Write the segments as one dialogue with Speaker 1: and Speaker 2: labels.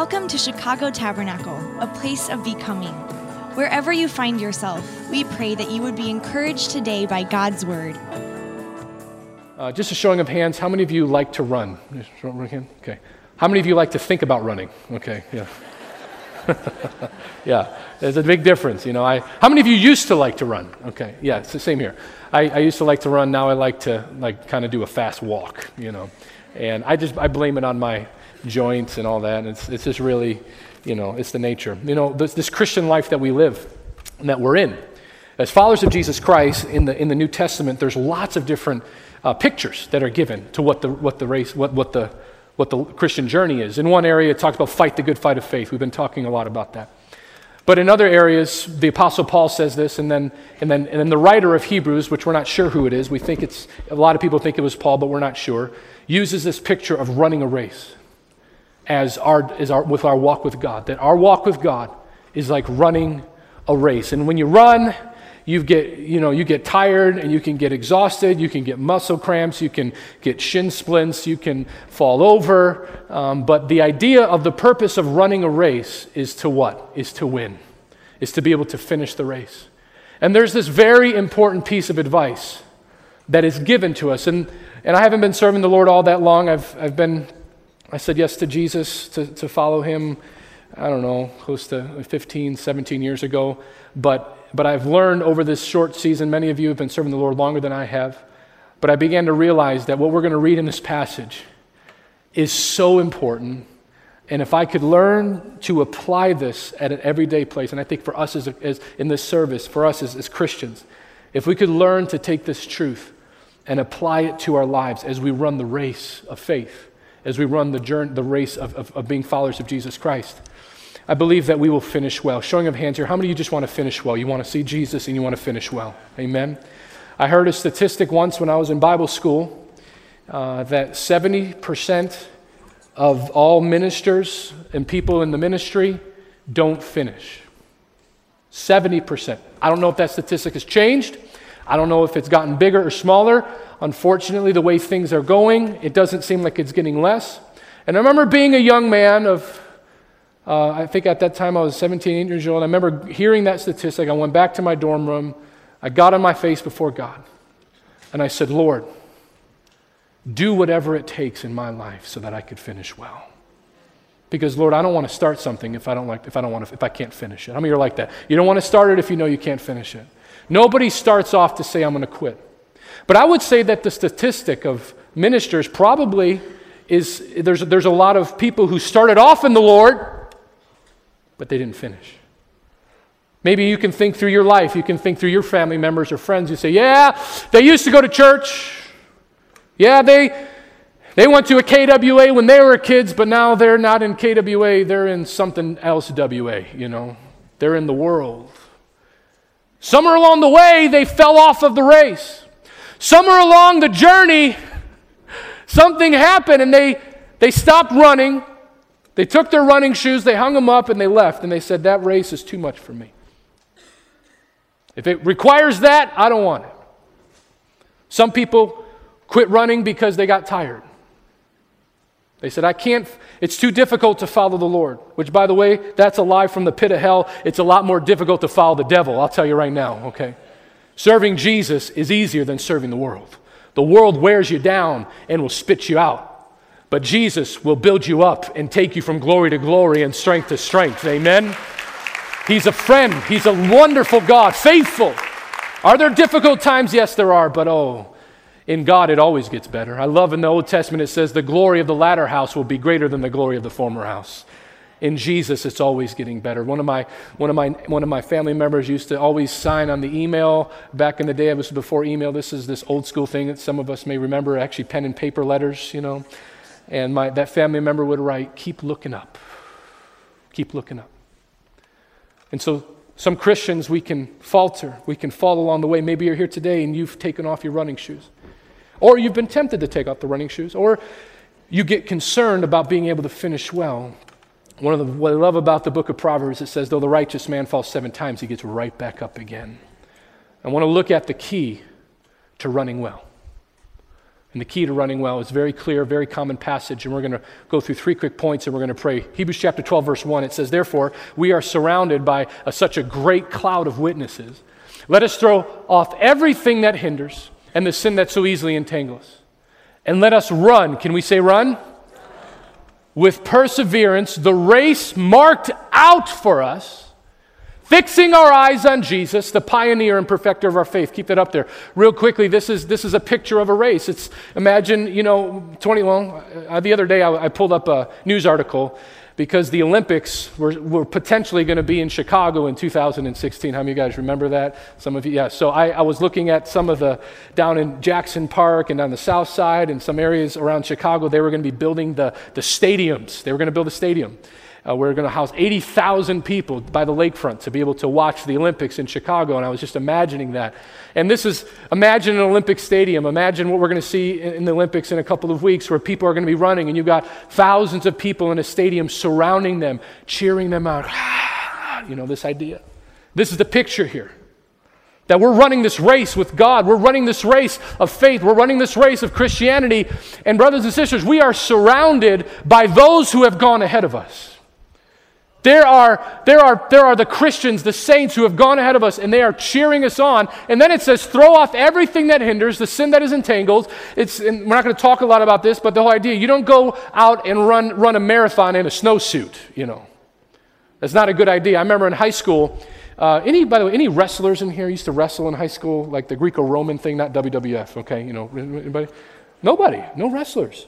Speaker 1: Welcome to Chicago Tabernacle, a place of becoming. Wherever you find yourself, we pray that you would be encouraged today by God's word.
Speaker 2: Uh, just a showing of hands, how many of you like to run? Okay. How many of you like to think about running? Okay, yeah. yeah, there's a big difference. You know, I, how many of you used to like to run? Okay, yeah, it's the same here. I, I used to like to run. Now I like to like kind of do a fast walk. You know, and I just I blame it on my joints and all that. It's it's just really, you know, it's the nature. You know, this, this Christian life that we live, that we're in, as followers of Jesus Christ in the in the New Testament, there's lots of different uh, pictures that are given to what the what the race what what the what the Christian journey is. In one area, it talks about fight the good fight of faith. We've been talking a lot about that. But in other areas, the Apostle Paul says this, and then, and, then, and then the writer of Hebrews, which we're not sure who it is, we think it's, a lot of people think it was Paul, but we're not sure, uses this picture of running a race as our, as our, with our walk with God. That our walk with God is like running a race. And when you run, you get, you know, you get tired and you can get exhausted, you can get muscle cramps, you can get shin splints, you can fall over. Um, but the idea of the purpose of running a race is to what? Is to win, is to be able to finish the race. And there's this very important piece of advice that is given to us. And, and I haven't been serving the Lord all that long. I've, I've been, I said yes to Jesus to, to follow him, I don't know, close to 15, 17 years ago. But but I've learned over this short season, many of you have been serving the Lord longer than I have, but I began to realize that what we're going to read in this passage is so important. And if I could learn to apply this at an everyday place, and I think for us as, as in this service, for us as, as Christians, if we could learn to take this truth and apply it to our lives as we run the race of faith, as we run the, journey, the race of, of, of being followers of Jesus Christ, I believe that we will finish well. Showing of hands here, how many of you just want to finish well? You want to see Jesus and you want to finish well? Amen. I heard a statistic once when I was in Bible school uh, that 70% of all ministers and people in the ministry don't finish. 70%. I don't know if that statistic has changed. I don't know if it's gotten bigger or smaller. Unfortunately, the way things are going, it doesn't seem like it's getting less. And I remember being a young man of uh, I think at that time I was 17 years old. I remember hearing that statistic. I went back to my dorm room. I got on my face before God. And I said, Lord, do whatever it takes in my life so that I could finish well. Because Lord, I don't want to start something if I don't like if I don't want to if I can't finish it. I mean you're like that? You don't want to start it if you know you can't finish it. Nobody starts off to say I'm going to quit. But I would say that the statistic of ministers probably is there's there's a lot of people who started off in the Lord but they didn't finish. Maybe you can think through your life, you can think through your family members or friends. You say, Yeah, they used to go to church. Yeah, they, they went to a KWA when they were kids, but now they're not in KWA, they're in something else WA, you know. They're in the world. Somewhere along the way, they fell off of the race. Somewhere along the journey, something happened and they, they stopped running they took their running shoes, they hung them up, and they left. And they said, That race is too much for me. If it requires that, I don't want it. Some people quit running because they got tired. They said, I can't, it's too difficult to follow the Lord. Which, by the way, that's a lie from the pit of hell. It's a lot more difficult to follow the devil, I'll tell you right now, okay? Serving Jesus is easier than serving the world. The world wears you down and will spit you out. But Jesus will build you up and take you from glory to glory and strength to strength. Amen. He's a friend. He's a wonderful God, faithful. Are there difficult times? Yes, there are, but oh, in God it always gets better. I love in the Old Testament it says, the glory of the latter house will be greater than the glory of the former house. In Jesus, it's always getting better. One of my, one of my, one of my family members used to always sign on the email. Back in the day, it was before email. This is this old school thing that some of us may remember, actually pen and paper letters, you know. And my, that family member would write, Keep looking up. Keep looking up. And so, some Christians, we can falter. We can fall along the way. Maybe you're here today and you've taken off your running shoes. Or you've been tempted to take off the running shoes. Or you get concerned about being able to finish well. One of the, what I love about the book of Proverbs, it says, though the righteous man falls seven times, he gets right back up again. I want to look at the key to running well. And the key to running well is very clear, very common passage, and we're going to go through three quick points and we're going to pray. Hebrews chapter 12, verse 1, it says, Therefore, we are surrounded by a, such a great cloud of witnesses. Let us throw off everything that hinders and the sin that so easily entangles. And let us run. Can we say run? With perseverance, the race marked out for us Fixing our eyes on Jesus, the pioneer and perfecter of our faith. Keep that up there. Real quickly, this is, this is a picture of a race. It's, imagine, you know, 20, well, uh, the other day I, I pulled up a news article because the Olympics were, were potentially going to be in Chicago in 2016. How many of you guys remember that? Some of you, yeah. So I, I, was looking at some of the, down in Jackson Park and on the south side and some areas around Chicago, they were going to be building the, the stadiums. They were going to build a stadium. Uh, we're going to house 80,000 people by the lakefront to be able to watch the Olympics in Chicago. And I was just imagining that. And this is, imagine an Olympic stadium. Imagine what we're going to see in, in the Olympics in a couple of weeks where people are going to be running and you've got thousands of people in a stadium surrounding them, cheering them out. you know, this idea. This is the picture here. That we're running this race with God. We're running this race of faith. We're running this race of Christianity. And, brothers and sisters, we are surrounded by those who have gone ahead of us. There are, there, are, there are the Christians, the saints who have gone ahead of us, and they are cheering us on. And then it says, throw off everything that hinders, the sin that is entangled. It's, we're not going to talk a lot about this, but the whole idea you don't go out and run, run a marathon in a snowsuit, you know. That's not a good idea. I remember in high school, uh, any, by the way, any wrestlers in here used to wrestle in high school, like the Greco Roman thing, not WWF, okay? You know, anybody? Nobody, no wrestlers.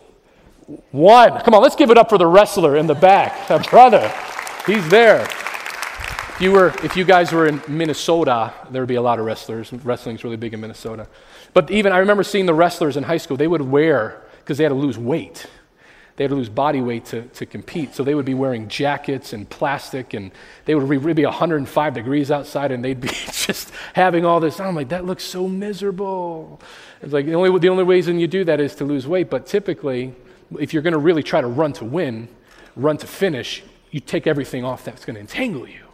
Speaker 2: One. Come on, let's give it up for the wrestler in the back, brother. He's there. If you, were, if you guys were in Minnesota, there would be a lot of wrestlers. Wrestling's really big in Minnesota. But even, I remember seeing the wrestlers in high school, they would wear, because they had to lose weight. They had to lose body weight to, to compete. So they would be wearing jackets and plastic, and they would be, be 105 degrees outside, and they'd be just having all this. I'm like, that looks so miserable. It's like the only, the only reason you do that is to lose weight. But typically, if you're going to really try to run to win, run to finish, you take everything off that's going to entangle you.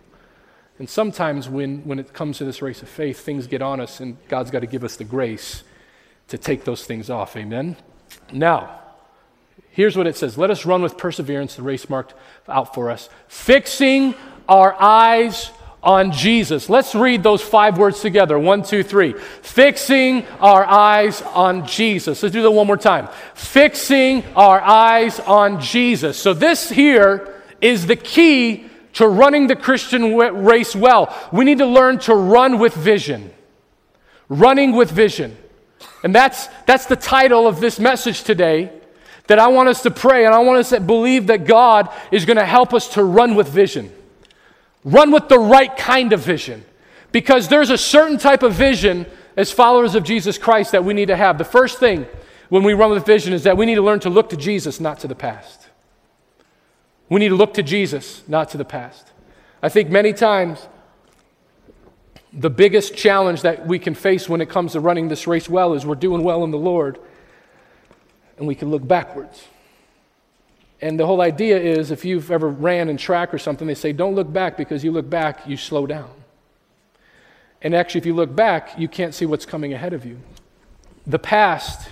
Speaker 2: And sometimes when, when it comes to this race of faith, things get on us, and God's got to give us the grace to take those things off. Amen? Now, here's what it says Let us run with perseverance the race marked out for us, fixing our eyes on Jesus. Let's read those five words together. One, two, three. Fixing our eyes on Jesus. Let's do that one more time. Fixing our eyes on Jesus. So, this here is the key to running the Christian race well. We need to learn to run with vision. Running with vision. And that's, that's the title of this message today that I want us to pray and I want us to believe that God is going to help us to run with vision. Run with the right kind of vision. Because there's a certain type of vision as followers of Jesus Christ that we need to have. The first thing when we run with vision is that we need to learn to look to Jesus, not to the past. We need to look to Jesus, not to the past. I think many times the biggest challenge that we can face when it comes to running this race well is we're doing well in the Lord and we can look backwards. And the whole idea is if you've ever ran in track or something, they say don't look back because you look back, you slow down. And actually, if you look back, you can't see what's coming ahead of you. The past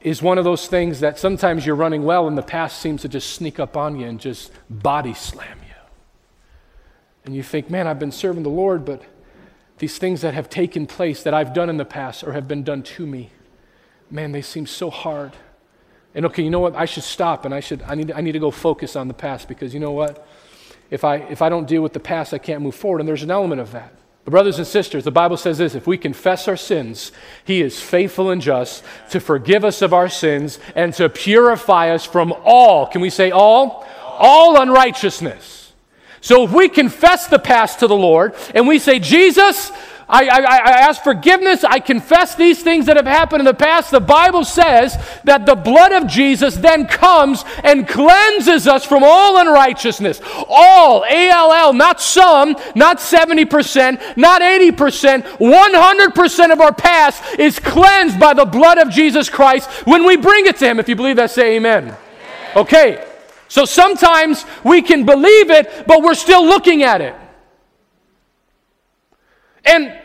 Speaker 2: is one of those things that sometimes you're running well and the past seems to just sneak up on you and just body slam you. And you think, man, I've been serving the Lord, but these things that have taken place that I've done in the past or have been done to me, man, they seem so hard. And okay, you know what? I should stop and I should I need I need to go focus on the past because you know what? If I if I don't deal with the past, I can't move forward. And there's an element of that. Brothers and sisters, the Bible says this if we confess our sins, He is faithful and just to forgive us of our sins and to purify us from all, can we say all? All unrighteousness. So if we confess the past to the Lord and we say, Jesus, I, I, I, ask forgiveness. I confess these things that have happened in the past. The Bible says that the blood of Jesus then comes and cleanses us from all unrighteousness. All, A L L, not some, not 70%, not 80%, 100% of our past is cleansed by the blood of Jesus Christ when we bring it to Him. If you believe that, say amen. amen. Okay, so sometimes we can believe it, but we're still looking at it. And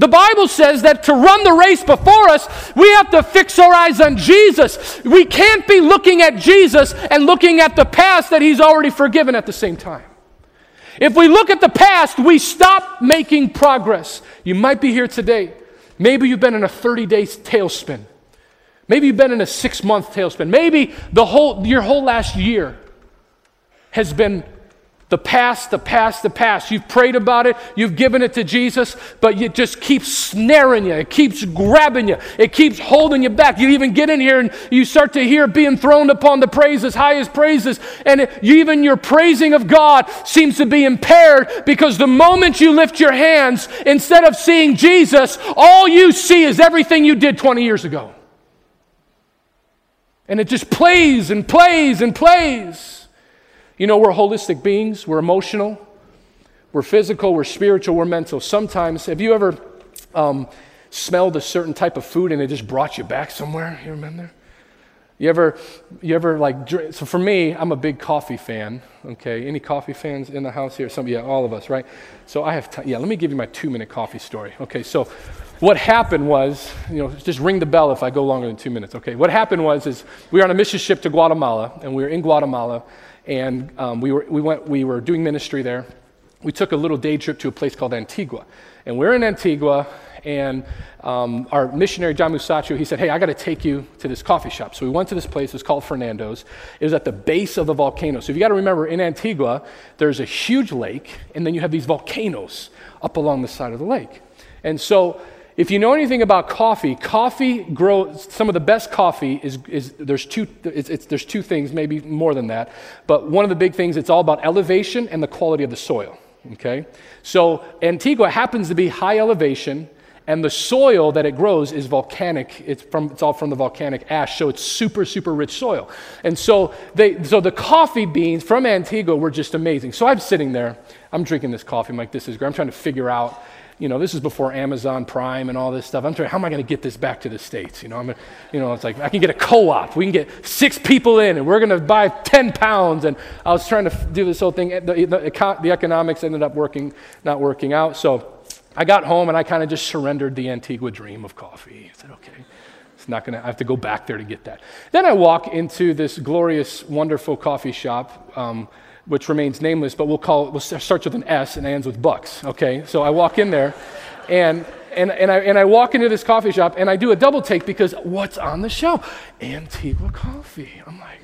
Speaker 2: The Bible says that to run the race before us, we have to fix our eyes on Jesus. We can't be looking at Jesus and looking at the past that He's already forgiven at the same time. If we look at the past, we stop making progress. You might be here today. Maybe you've been in a 30 day tailspin. Maybe you've been in a six month tailspin. Maybe the whole, your whole last year has been the past, the past, the past. You've prayed about it, you've given it to Jesus, but it just keeps snaring you. It keeps grabbing you. It keeps holding you back. You even get in here and you start to hear being thrown upon the praises, highest praises, and it, even your praising of God seems to be impaired because the moment you lift your hands, instead of seeing Jesus, all you see is everything you did 20 years ago. And it just plays and plays and plays. You know, we're holistic beings, we're emotional, we're physical, we're spiritual, we're mental. Sometimes, have you ever um, smelled a certain type of food and it just brought you back somewhere? You remember? You ever, you ever like, drink? so for me, I'm a big coffee fan, okay? Any coffee fans in the house here? Some, yeah, all of us, right? So I have, t- yeah, let me give you my two minute coffee story. Okay, so what happened was, you know, just ring the bell if I go longer than two minutes, okay? What happened was, is we were on a mission ship to Guatemala, and we were in Guatemala, and um, we, were, we, went, we were doing ministry there. We took a little day trip to a place called Antigua. And we're in Antigua, and um, our missionary, John Musacho, he said, Hey, I got to take you to this coffee shop. So we went to this place, it's called Fernando's. It was at the base of the volcano. So if you got to remember, in Antigua, there's a huge lake, and then you have these volcanoes up along the side of the lake. And so if you know anything about coffee, coffee grows, some of the best coffee is, is there's, two, it's, it's, there's two things, maybe more than that. But one of the big things, it's all about elevation and the quality of the soil. Okay? So Antigua happens to be high elevation, and the soil that it grows is volcanic. It's, from, it's all from the volcanic ash, so it's super, super rich soil. And so, they, so the coffee beans from Antigua were just amazing. So I'm sitting there, I'm drinking this coffee, I'm like, this is great. I'm trying to figure out you know, this is before Amazon Prime and all this stuff. I'm trying, how am I going to get this back to the States? You know, I'm, gonna, you know, it's like I can get a co-op. We can get six people in and we're going to buy 10 pounds. And I was trying to do this whole thing. The, the, the economics ended up working, not working out. So I got home and I kind of just surrendered the Antigua dream of coffee. I said, okay. It's not going to, I have to go back there to get that. Then I walk into this glorious, wonderful coffee shop. Um, which remains nameless, but we'll call it, we'll starts with an S and ends with Bucks, okay? So I walk in there and, and, and, I, and I walk into this coffee shop and I do a double take because what's on the shelf? Antigua coffee. I'm like,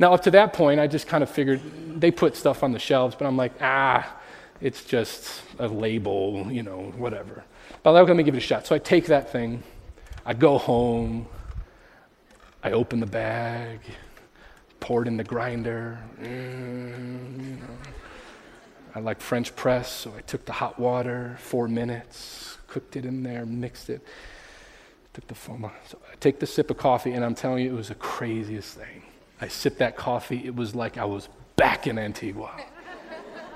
Speaker 2: now up to that point, I just kind of figured they put stuff on the shelves, but I'm like, ah, it's just a label, you know, whatever. But let me give it a shot. So I take that thing, I go home, I open the bag, poured in the grinder. Mm, you know. I like French press, so I took the hot water, four minutes, cooked it in there, mixed it. Took the foam. So I take the sip of coffee, and I'm telling you, it was the craziest thing. I sipped that coffee. It was like I was back in Antigua.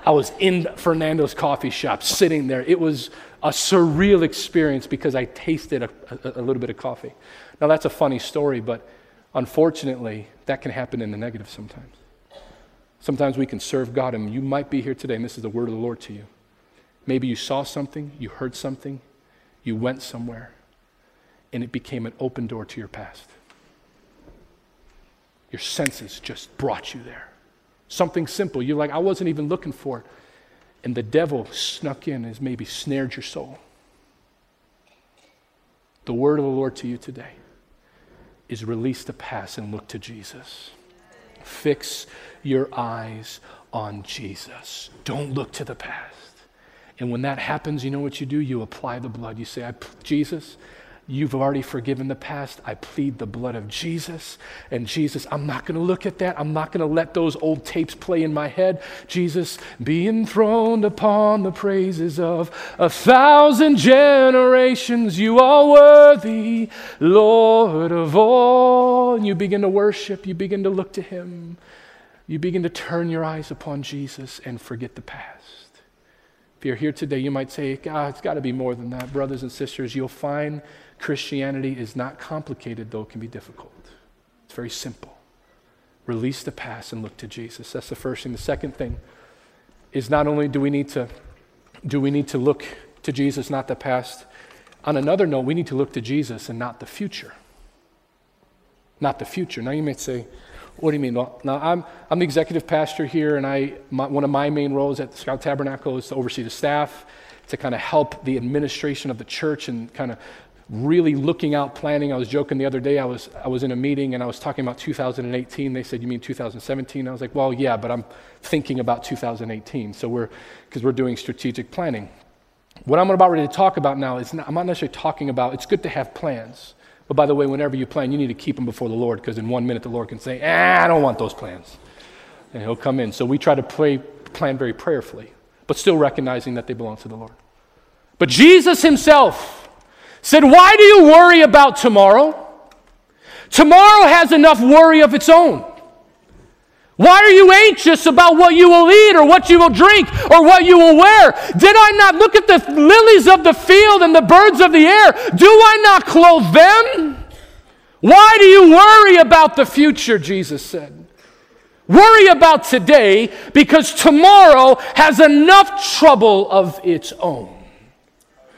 Speaker 2: I was in Fernando's coffee shop, sitting there. It was a surreal experience because I tasted a, a, a little bit of coffee. Now that's a funny story, but unfortunately, that can happen in the negative sometimes. Sometimes we can serve God, and you might be here today, and this is the word of the Lord to you. Maybe you saw something, you heard something, you went somewhere, and it became an open door to your past. Your senses just brought you there. Something simple. You're like, I wasn't even looking for it. And the devil snuck in and has maybe snared your soul. The word of the Lord to you today is release the past and look to Jesus. Fix your eyes on Jesus. Don't look to the past. And when that happens, you know what you do? You apply the blood. You say, Jesus, You've already forgiven the past. I plead the blood of Jesus. And Jesus, I'm not going to look at that. I'm not going to let those old tapes play in my head. Jesus, be enthroned upon the praises of a thousand generations. You are worthy, Lord of all. And you begin to worship. You begin to look to Him. You begin to turn your eyes upon Jesus and forget the past. If you're here today, you might say, God, it's got to be more than that. Brothers and sisters, you'll find Christianity is not complicated, though it can be difficult. It's very simple. Release the past and look to Jesus. That's the first thing. The second thing is not only do we need to do we need to look to Jesus, not the past, on another note, we need to look to Jesus and not the future. Not the future. Now you might say, what do you mean? Well, now I'm, I'm the executive pastor here, and I, my, one of my main roles at the Scout Tabernacle is to oversee the staff, to kind of help the administration of the church and kind of really looking out, planning. I was joking the other day, I was, I was in a meeting and I was talking about 2018. They said, You mean 2017? I was like, Well, yeah, but I'm thinking about 2018. So we're, because we're doing strategic planning. What I'm about ready to talk about now is not, I'm not necessarily talking about, it's good to have plans. But by the way, whenever you plan, you need to keep them before the Lord because in one minute the Lord can say, ah, I don't want those plans. And He'll come in. So we try to pray, plan very prayerfully, but still recognizing that they belong to the Lord. But Jesus Himself said, Why do you worry about tomorrow? Tomorrow has enough worry of its own. Why are you anxious about what you will eat or what you will drink or what you will wear? Did I not look at the lilies of the field and the birds of the air? Do I not clothe them? Why do you worry about the future? Jesus said. Worry about today because tomorrow has enough trouble of its own.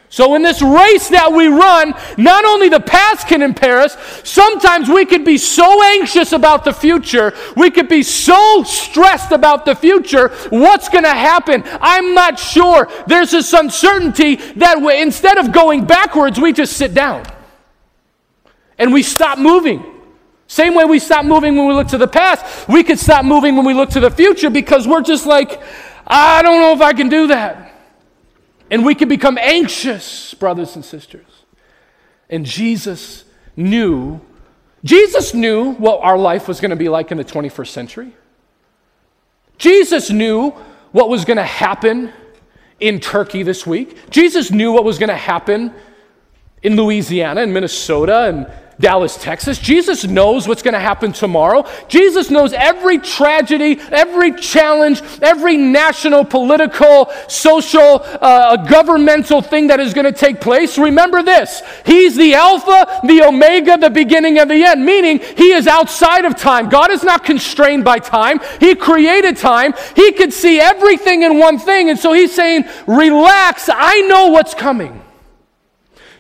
Speaker 2: So, in this race that we run, not only the past can impair us, sometimes we could be so anxious about the future, we could be so stressed about the future. What's going to happen? I'm not sure. There's this uncertainty that we, instead of going backwards, we just sit down and we stop moving. Same way we stop moving when we look to the past, we could stop moving when we look to the future because we're just like, I don't know if I can do that. And we can become anxious, brothers and sisters. And Jesus knew, Jesus knew what our life was going to be like in the 21st century. Jesus knew what was going to happen in Turkey this week. Jesus knew what was going to happen in Louisiana and Minnesota and Dallas, Texas. Jesus knows what's going to happen tomorrow. Jesus knows every tragedy, every challenge, every national, political, social, uh, governmental thing that is going to take place. Remember this He's the Alpha, the Omega, the beginning and the end, meaning He is outside of time. God is not constrained by time, He created time. He could see everything in one thing. And so He's saying, Relax, I know what's coming.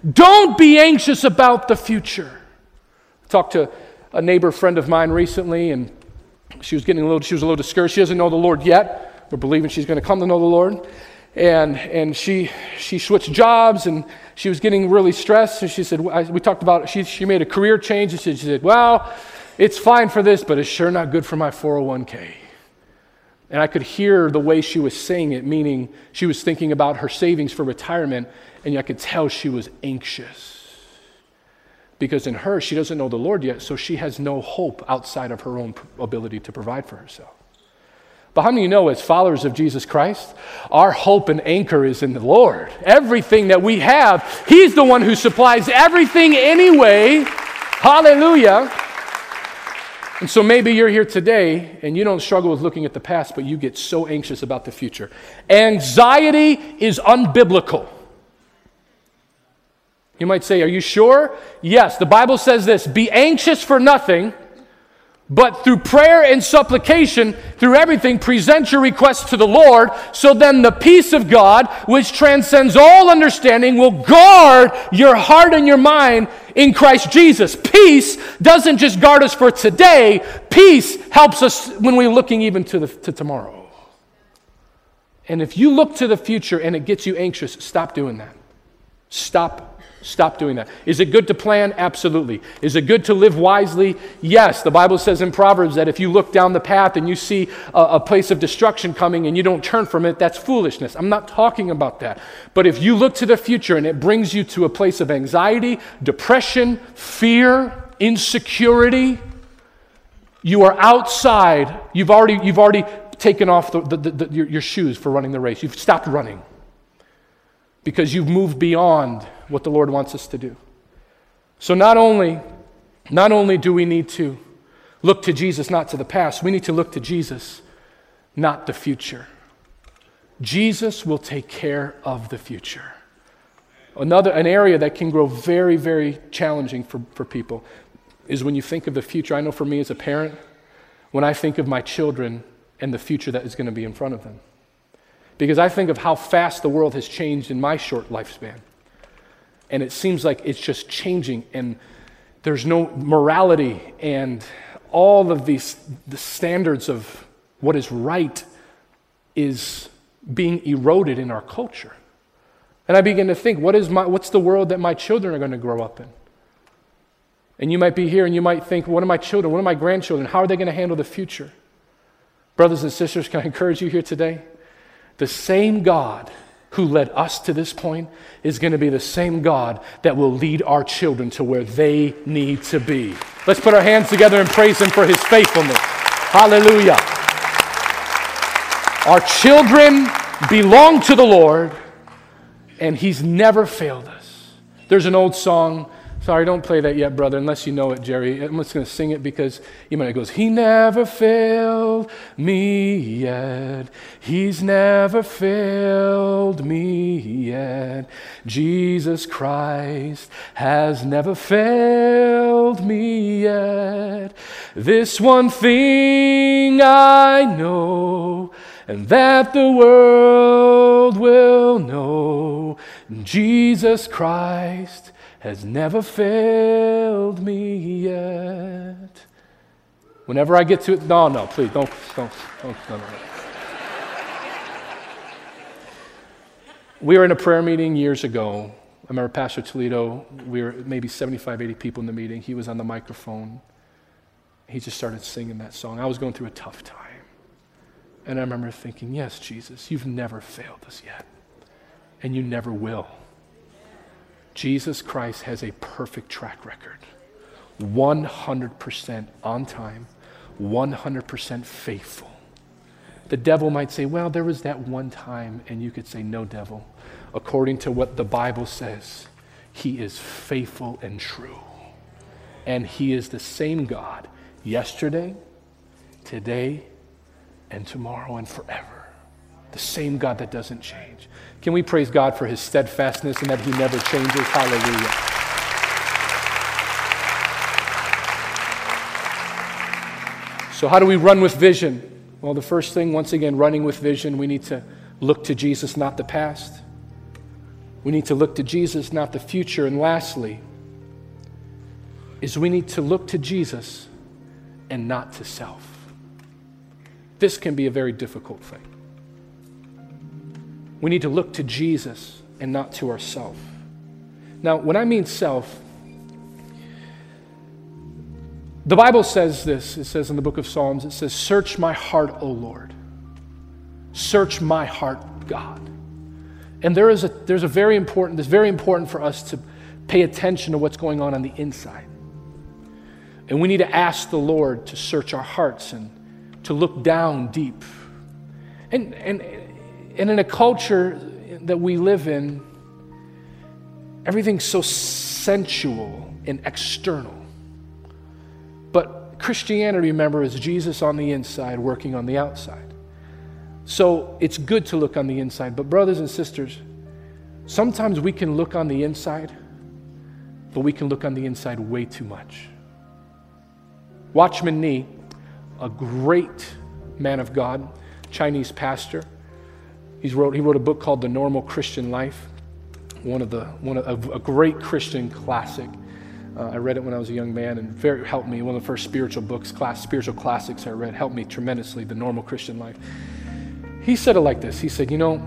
Speaker 2: Don't be anxious about the future. Talked to a neighbor friend of mine recently, and she was getting a little, she was a little discouraged. She doesn't know the Lord yet. We're believing she's going to come to know the Lord. And, and she, she switched jobs and she was getting really stressed. And she said, we talked about, she, she made a career change. And she said, well, it's fine for this, but it's sure not good for my 401k. And I could hear the way she was saying it, meaning she was thinking about her savings for retirement, and I could tell she was anxious because in her, she doesn't know the Lord yet, so she has no hope outside of her own ability to provide for herself. But how many you know, as followers of Jesus Christ, our hope and anchor is in the Lord? Everything that we have, He's the one who supplies everything anyway. Hallelujah. And so maybe you're here today and you don't struggle with looking at the past, but you get so anxious about the future. Anxiety is unbiblical. You might say, Are you sure? Yes, the Bible says this Be anxious for nothing, but through prayer and supplication, through everything, present your requests to the Lord. So then the peace of God, which transcends all understanding, will guard your heart and your mind in Christ Jesus. Peace doesn't just guard us for today, peace helps us when we're looking even to, the, to tomorrow. And if you look to the future and it gets you anxious, stop doing that. Stop Stop doing that. Is it good to plan? Absolutely. Is it good to live wisely? Yes. The Bible says in Proverbs that if you look down the path and you see a, a, place of destruction coming and you don't turn from it, that's foolishness. I'm not talking about that. But if you look to the future and it brings you to a place of anxiety, depression, fear, insecurity, you are outside. You've already, you've already taken off the, the, the, your, your shoes for running the race. You've stopped running because you've moved beyond what the Lord wants us to do. So not only, not only do we need to look to Jesus, not to the past, we need to look to Jesus, not the future. Jesus will take care of the future. Another an area that can grow very, very challenging for, for people is when you think of the future. I know for me as a parent, when I think of my children and the future that is going to be in front of them. Because I think of how fast the world has changed in my short lifespan. And it seems like it's just changing, and there's no morality, and all of these the standards of what is right is being eroded in our culture. And I begin to think, what is my, what's the world that my children are going to grow up in? And you might be here and you might think, what are my children? What are my grandchildren? How are they going to handle the future? Brothers and sisters, can I encourage you here today? The same God who led us to this point is going to be the same God that will lead our children to where they need to be. Let's put our hands together and praise Him for His faithfulness. Hallelujah. Our children belong to the Lord, and He's never failed us. There's an old song Sorry, don't play that yet, brother, unless you know it, Jerry. I'm just going to sing it because you know it goes, He never failed me yet. He's never failed me yet. Jesus Christ has never failed me yet. This one thing I know, and that the world will know Jesus Christ has never failed me yet. Whenever I get to it, no, no, please don't, don't, don't, no, no. We were in a prayer meeting years ago. I remember Pastor Toledo, we were maybe 75, 80 people in the meeting. He was on the microphone. He just started singing that song. I was going through a tough time. And I remember thinking, yes, Jesus, you've never failed us yet. And you never will. Jesus Christ has a perfect track record 100% on time, 100% faithful. The devil might say, Well, there was that one time, and you could say, No, devil. According to what the Bible says, he is faithful and true. And he is the same God yesterday, today, and tomorrow, and forever. The same God that doesn't change. Can we praise God for his steadfastness and that he never changes? Hallelujah. So, how do we run with vision? Well, the first thing, once again, running with vision, we need to look to Jesus, not the past. We need to look to Jesus, not the future. And lastly, is we need to look to Jesus and not to self. This can be a very difficult thing. We need to look to Jesus and not to ourselves. Now, when I mean self, the Bible says this. It says in the book of Psalms, it says, Search my heart, O Lord. Search my heart, God. And there is a, there's a very important, it's very important for us to pay attention to what's going on on the inside. And we need to ask the Lord to search our hearts and to look down deep. And, and, and in a culture that we live in, everything's so sensual and external. But Christianity, remember, is Jesus on the inside working on the outside. So it's good to look on the inside. But, brothers and sisters, sometimes we can look on the inside, but we can look on the inside way too much. Watchman Nee, a great man of God, Chinese pastor, He's wrote, he wrote a book called The Normal Christian Life, one of the, one of, a great Christian classic. Uh, I read it when I was a young man and very helped me. One of the first spiritual books, class, spiritual classics I read, helped me tremendously, The Normal Christian Life. He said it like this He said, You know,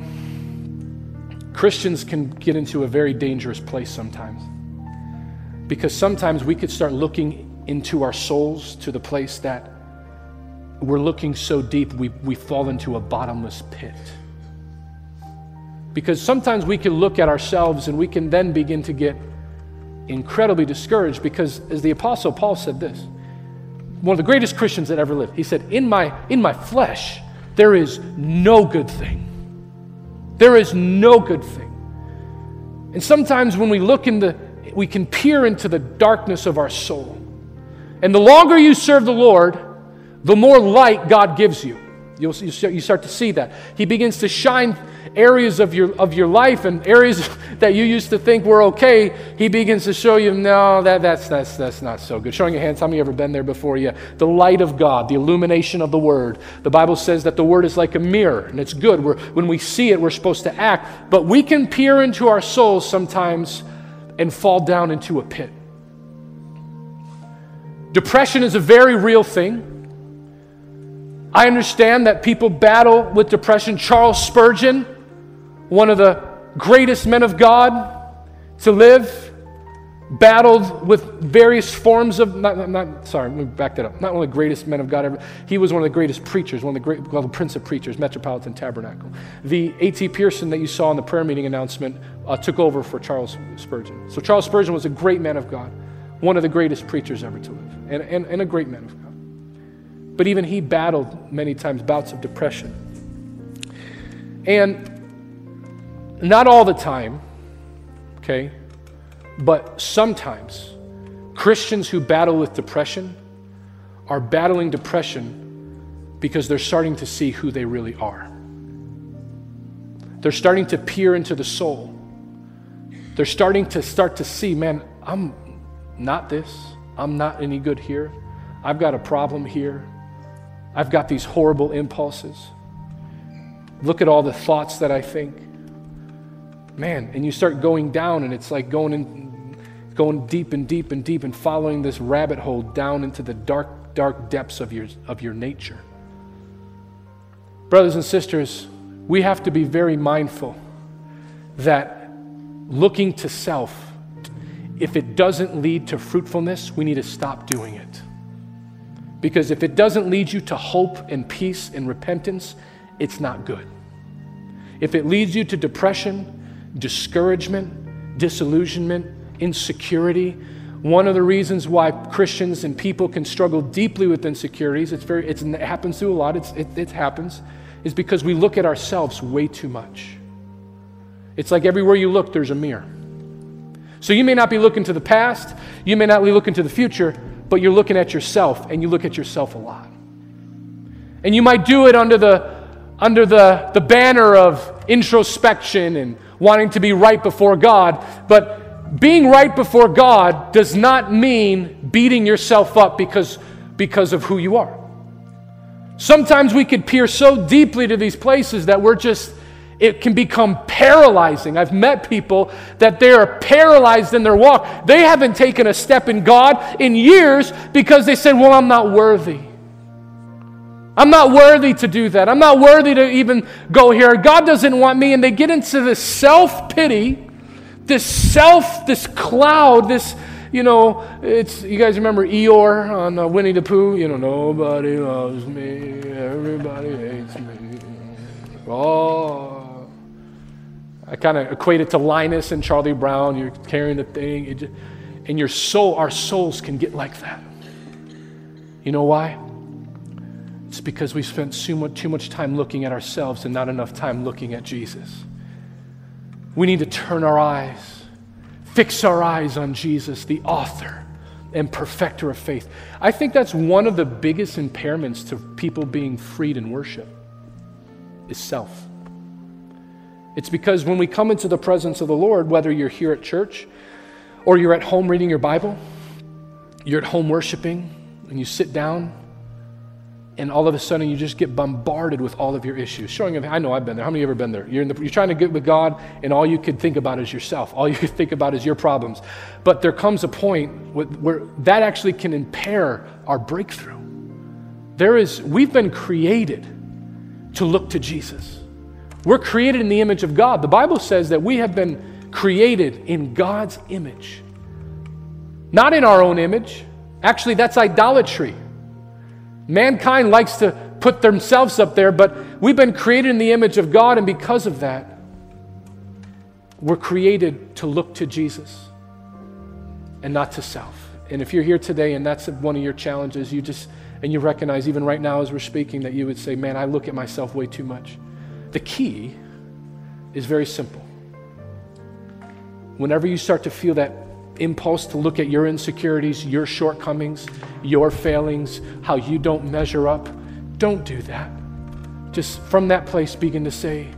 Speaker 2: Christians can get into a very dangerous place sometimes. Because sometimes we could start looking into our souls to the place that we're looking so deep we, we fall into a bottomless pit. Because sometimes we can look at ourselves and we can then begin to get incredibly discouraged because, as the Apostle Paul said this, one of the greatest Christians that ever lived, he said, In my, in my flesh, there is no good thing. There is no good thing. And sometimes when we look in the, we can peer into the darkness of our soul. And the longer you serve the Lord, the more light God gives you. You'll, you start to see that. He begins to shine areas of your, of your life and areas that you used to think were okay. He begins to show you, no, that, that's, that's, that's not so good. Showing your hands, how many ever been there before you? The light of God, the illumination of the Word. The Bible says that the Word is like a mirror, and it's good. We're, when we see it, we're supposed to act. But we can peer into our souls sometimes and fall down into a pit. Depression is a very real thing. I understand that people battle with depression. Charles Spurgeon, one of the greatest men of God to live, battled with various forms of not, not sorry let me back that up. Not one of the greatest men of god ever he was one of the greatest preachers one of the great called the prince of preachers metropolitan tabernacle. The A.T. Pierson that you saw in the prayer meeting announcement uh, took over for charles spurgeon. So charles spurgeon was a great man of god one of the greatest preachers ever to live and, and, and a great man of god but even he battled many times bouts of depression and not all the time okay but sometimes Christians who battle with depression are battling depression because they're starting to see who they really are. They're starting to peer into the soul. They're starting to start to see, man, I'm not this. I'm not any good here. I've got a problem here. I've got these horrible impulses. Look at all the thoughts that I think. Man, and you start going down, and it's like going in, going deep and deep and deep and following this rabbit hole down into the dark, dark depths of your, of your nature. Brothers and sisters, we have to be very mindful that looking to self, if it doesn't lead to fruitfulness, we need to stop doing it. Because if it doesn't lead you to hope and peace and repentance, it's not good. If it leads you to depression, discouragement, disillusionment, insecurity. One of the reasons why Christians and people can struggle deeply with insecurities, it's very, it's, it happens to a lot, it's, it, it happens, is because we look at ourselves way too much. It's like everywhere you look, there's a mirror. So you may not be looking to the past, you may not be looking to the future, but you're looking at yourself and you look at yourself a lot. And you might do it under the under the, the banner of introspection and wanting to be right before God, but being right before God does not mean beating yourself up because, because of who you are. Sometimes we could peer so deeply to these places that we're just, it can become paralyzing. I've met people that they are paralyzed in their walk. They haven't taken a step in God in years because they said, Well, I'm not worthy. I'm not worthy to do that. I'm not worthy to even go here. God doesn't want me. And they get into this self pity this self, this cloud, this, you know, it's, you guys remember Eeyore on uh, Winnie the Pooh? You know, nobody loves me, everybody hates me. Oh. I kind of equate it to Linus and Charlie Brown. You're carrying the thing, just, and your soul, our souls can get like that. You know why? It's because we spent too much, too much time looking at ourselves and not enough time looking at Jesus. We need to turn our eyes, fix our eyes on Jesus, the author and perfecter of faith. I think that's one of the biggest impairments to people being freed in worship is self. It's because when we come into the presence of the Lord, whether you're here at church or you're at home reading your Bible, you're at home worshiping, and you sit down and all of a sudden you just get bombarded with all of your issues. Showing of, I know I've been there. How many of you ever been there? You're, the, you're trying to get with God, and all you could think about is yourself. All you could think about is your problems. But there comes a point where that actually can impair our breakthrough. There is, we've been created to look to Jesus. We're created in the image of God. The Bible says that we have been created in God's image, not in our own image. Actually, that's idolatry. Mankind likes to put themselves up there, but we've been created in the image of God, and because of that, we're created to look to Jesus and not to self. And if you're here today and that's one of your challenges, you just, and you recognize even right now as we're speaking that you would say, man, I look at myself way too much. The key is very simple. Whenever you start to feel that impulse to look at your insecurities, your shortcomings, your failings, how you don't measure up, don't do that. Just from that place, begin to say,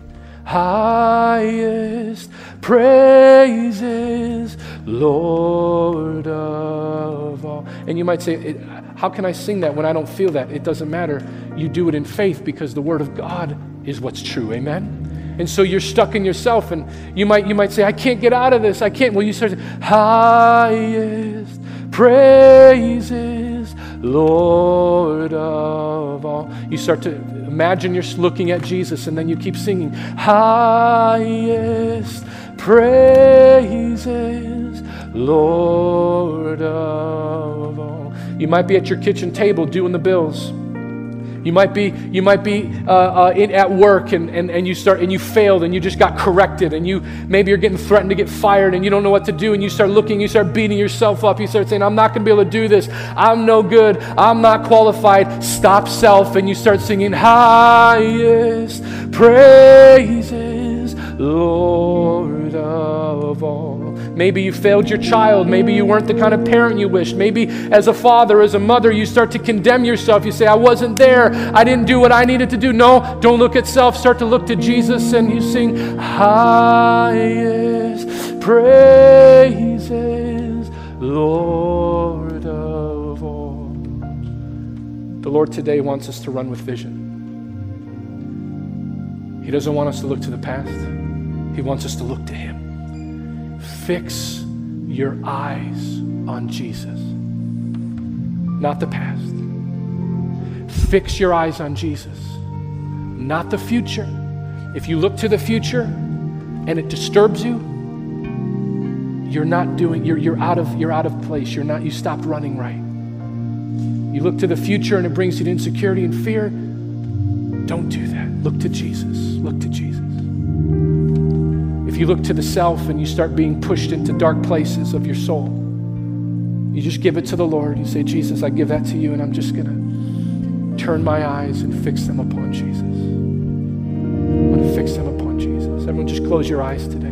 Speaker 2: Highest praises, Lord of all. And you might say, How can I sing that when I don't feel that? It doesn't matter. You do it in faith because the Word of God is what's true. Amen? And so you're stuck in yourself, and you might, you might say, I can't get out of this. I can't. Well, you start to, highest praises, Lord of all. You start to imagine you're looking at Jesus, and then you keep singing, highest praises, Lord of all. You might be at your kitchen table doing the bills. You might be, you might be uh, uh, in, at work and, and, and you start and you failed and you just got corrected and you maybe you're getting threatened to get fired and you don't know what to do and you start looking, you start beating yourself up. You start saying, I'm not going to be able to do this. I'm no good. I'm not qualified. Stop self. And you start singing, Highest praises, Lord of all. Maybe you failed your child. Maybe you weren't the kind of parent you wished. Maybe as a father, as a mother, you start to condemn yourself. You say, I wasn't there. I didn't do what I needed to do. No, don't look at self. Start to look to Jesus and you sing, Highest praises, Lord of all. The Lord today wants us to run with vision. He doesn't want us to look to the past, He wants us to look to Him. Fix your eyes on Jesus, not the past. Fix your eyes on Jesus, not the future. If you look to the future and it disturbs you, you're not doing you're, you're out of you're out of place. You're not you stopped running right. You look to the future and it brings you to insecurity and fear. Don't do that. Look to jesus. Look to jesus you look to the self and you start being pushed into dark places of your soul, you just give it to the Lord. You say, Jesus, I give that to you, and I'm just going to turn my eyes and fix them upon Jesus. I'm going to fix them upon Jesus. Everyone, just close your eyes today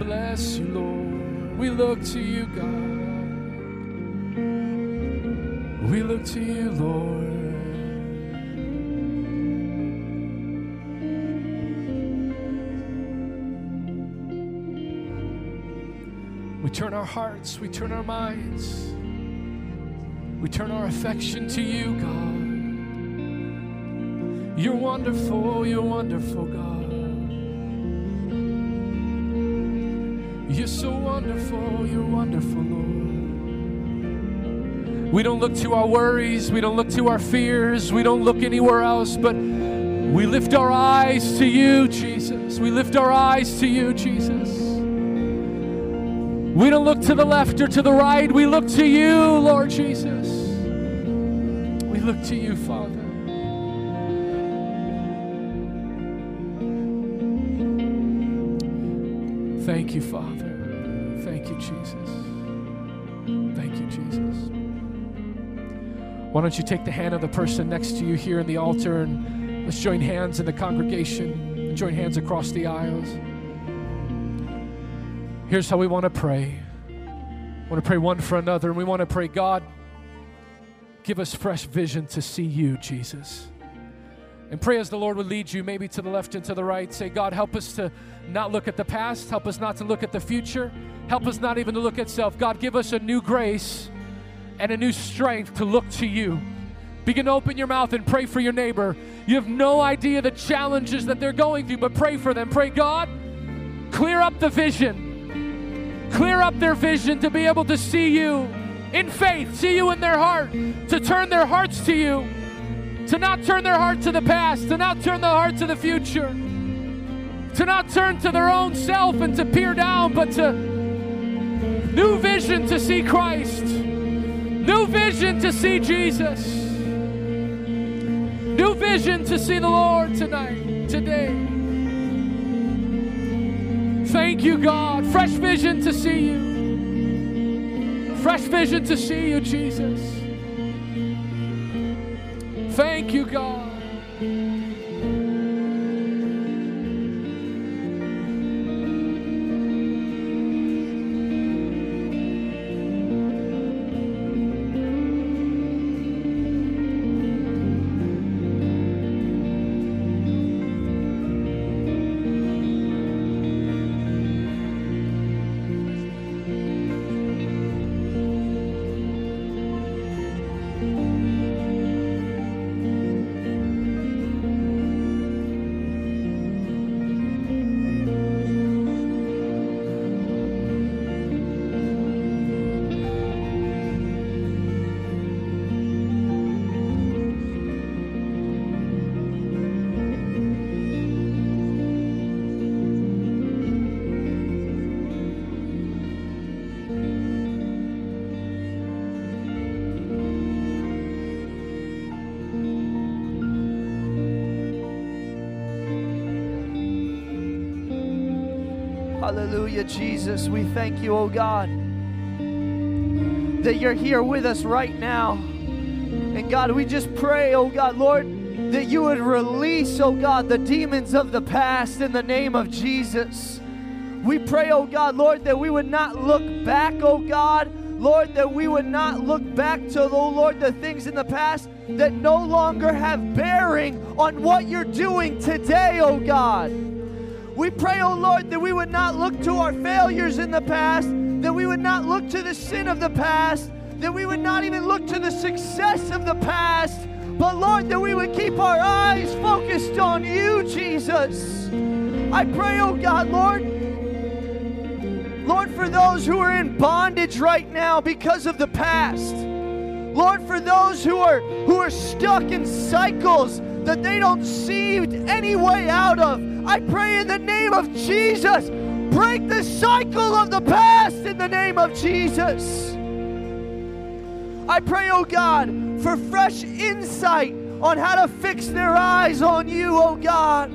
Speaker 2: bless you, Lord. We look to you, God. We look to you, Lord. We turn our hearts, we turn our minds, we turn our affection to you, God. You're wonderful, you're wonderful, God. You're so wonderful, you're wonderful, Lord. We don't look to our worries, we don't look to our fears, we don't look anywhere else, but we lift our eyes to you, Jesus. We lift our eyes to you, Jesus. We don't look to the left or to the right, we look to you, Lord Jesus. We look to you, Father. Thank you, Father. Jesus. Thank you, Jesus. Why don't you take the hand of the person next to you here in the altar and let's join hands in the congregation, join hands across the aisles. Here's how we want to pray. We want to pray one for another, and we want to pray, God, give us fresh vision to see you, Jesus. And pray as the Lord would lead you, maybe to the left and to the right. Say, God, help us to not look at the past. Help us not to look at the future. Help us not even to look at self. God, give us a new grace and a new strength to look to you. Begin to open your mouth and pray for your neighbor. You have no idea the challenges that they're going through, but pray for them. Pray, God, clear up the vision. Clear up their vision to be able to see you in faith, see you in their heart, to turn their hearts to you to not turn their heart to the past, to not turn their heart to the future, to not turn to their own self and to peer down, but to new vision to see Christ, new vision to see Jesus, new vision to see the Lord tonight, today. Thank you, God. Fresh vision to see you. Fresh vision to see you, Jesus. Thank you, God.
Speaker 3: Jesus. We thank you, oh God, that you're here with us right now. And God, we just pray, oh God, Lord, that you would release, oh God, the demons of the past in the name of Jesus. We pray, oh God, Lord, that we would not look back, oh God, Lord, that we would not look back to, oh Lord, the things in the past that no longer have bearing on what you're doing today, oh God. We pray, oh Lord, that we would not look to our failures in the past, that we would not look to the sin of the past, that we would not even look to the success of the past, but Lord, that we would keep our eyes focused on you, Jesus. I pray, oh God, Lord, Lord, for those who are in bondage right now because of the past. Lord, for those who are who are stuck in cycles that they don't see any way out of. I pray in the name of Jesus, break the cycle of the past in the name of Jesus. I pray, oh God, for fresh insight on how to fix their eyes on you, oh God.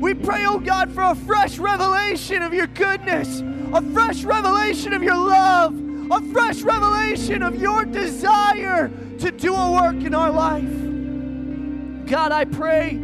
Speaker 3: We pray, oh God, for a fresh revelation of your goodness, a fresh revelation of your love, a fresh revelation of your desire to do a work in our life. God, I pray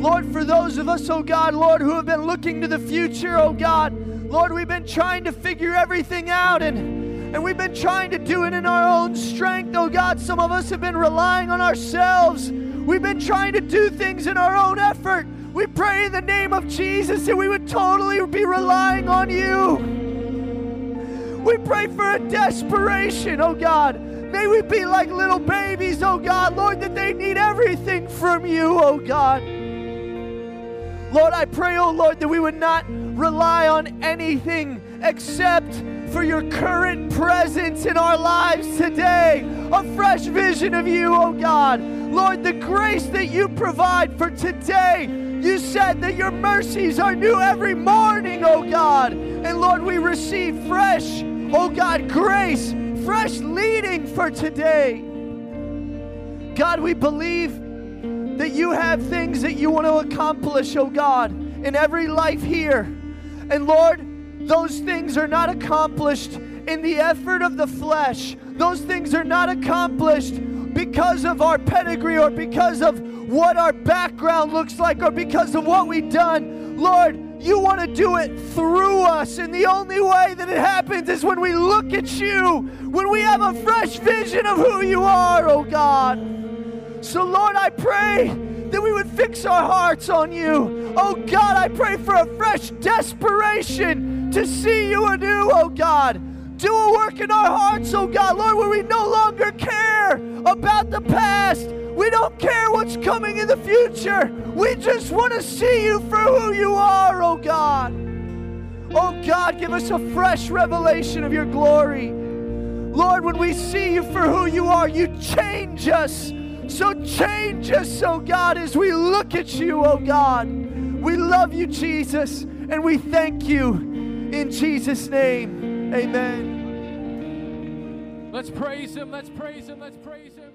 Speaker 3: Lord, for those of us, oh God, Lord, who have been looking to the future, oh God, Lord, we've been trying to figure everything out and, and we've been trying to do it in our own strength, oh God. Some of us have been relying on ourselves. We've been trying to do things in our own effort. We pray in the name of Jesus that we would totally be relying on you. We pray for a desperation, oh God. May we be like little babies, oh God, Lord, that they need everything from you, oh God. Lord, I pray, oh Lord, that we would not rely on anything except for your current presence in our lives today. A fresh vision of you, oh God. Lord, the grace that you provide for today. You said that your mercies are new every morning, oh God. And Lord, we receive fresh, oh God, grace, fresh leading for today. God, we believe that you have things that you want to accomplish, oh God, in every life here. And Lord, those things are not accomplished in the effort of the flesh. Those things are not accomplished because of our pedigree or because of what our background looks like or because of what we've done. Lord, you want to do it through us. And the only way that it happens is when we look at you, when we have a fresh vision of who you are, oh God. So, Lord, I pray that we would fix our hearts on you. Oh, God, I pray for a fresh desperation to see you anew, oh, God. Do a work in our hearts, oh, God, Lord, where we no longer care about the past. We don't care what's coming in the future. We just want to see you for who you are, oh, God. Oh, God, give us a fresh revelation of your glory. Lord, when we see you for who you are, you change us. So change us, oh God, as we look at you, oh God. We love you, Jesus, and we thank you in Jesus' name. Amen.
Speaker 2: Let's praise him, let's praise him, let's praise him.